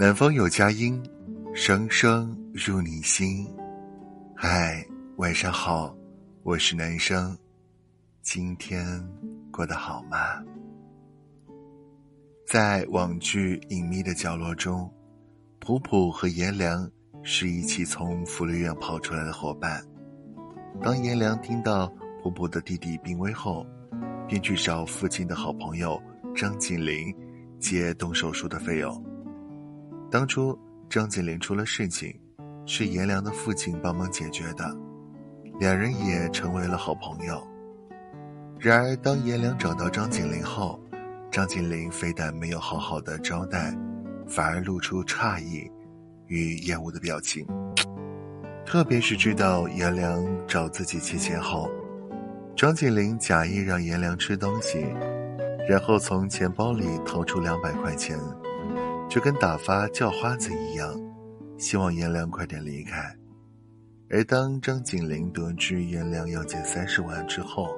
南方有佳音，声声入你心。嗨，晚上好，我是男生，今天过得好吗？在网剧《隐秘的角落》中，普普和颜良是一起从福利院跑出来的伙伴。当颜良听到普普的弟弟病危后，便去找父亲的好朋友张锦麟借动手术的费用。当初张景林出了事情，是颜良的父亲帮忙解决的，两人也成为了好朋友。然而，当颜良找到张景林后，张景林非但没有好好的招待，反而露出诧异与厌恶的表情。特别是知道颜良找自己借钱后，张景林假意让颜良吃东西，然后从钱包里掏出两百块钱。就跟打发叫花子一样，希望颜良快点离开。而当张景林得知颜良要借三十万之后，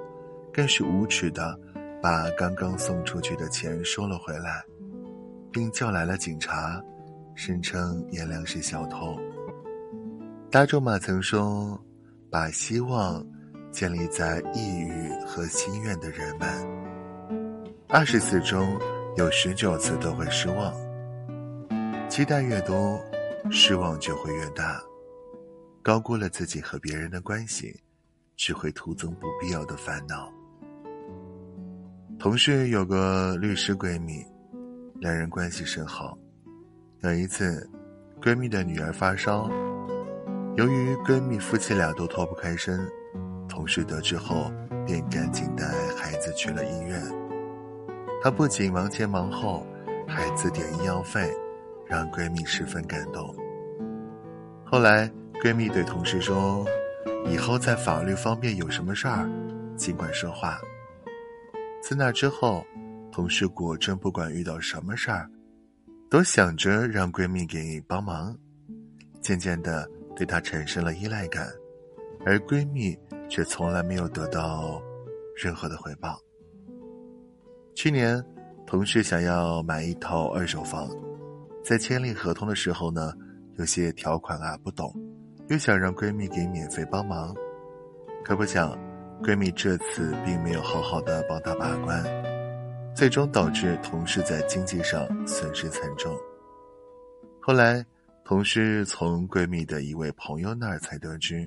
更是无耻的把刚刚送出去的钱收了回来，并叫来了警察，声称颜良是小偷。大仲马曾说：“把希望建立在抑郁和心愿的人们，二十次中有十九次都会失望。”期待越多，失望就会越大。高估了自己和别人的关系，只会徒增不必要的烦恼。同事有个律师闺蜜，两人关系甚好。有一次，闺蜜的女儿发烧，由于闺蜜夫妻俩都脱不开身，同事得知后便赶紧带孩子去了医院。她不仅忙前忙后，还自点医药费。让闺蜜十分感动。后来，闺蜜对同事说：“以后在法律方面有什么事儿，尽管说话。”自那之后，同事果真不管遇到什么事儿，都想着让闺蜜给帮忙。渐渐的，对她产生了依赖感，而闺蜜却从来没有得到任何的回报。去年，同事想要买一套二手房。在签订合同的时候呢，有些条款啊不懂，又想让闺蜜给免费帮忙，可不想，闺蜜这次并没有好好的帮她把关，最终导致同事在经济上损失惨重。后来，同事从闺蜜的一位朋友那儿才得知，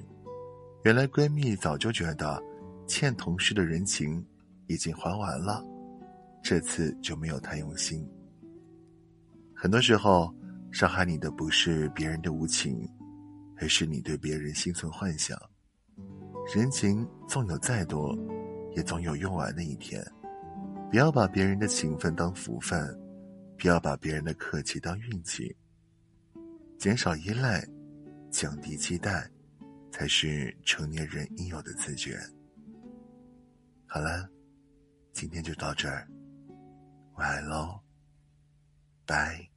原来闺蜜早就觉得欠同事的人情已经还完了，这次就没有太用心。很多时候，伤害你的不是别人的无情，而是你对别人心存幻想。人情纵有再多，也总有用完的一天。不要把别人的情分当福分，不要把别人的客气当运气。减少依赖，降低期待，才是成年人应有的自觉。好了，今天就到这儿，晚安喽，拜。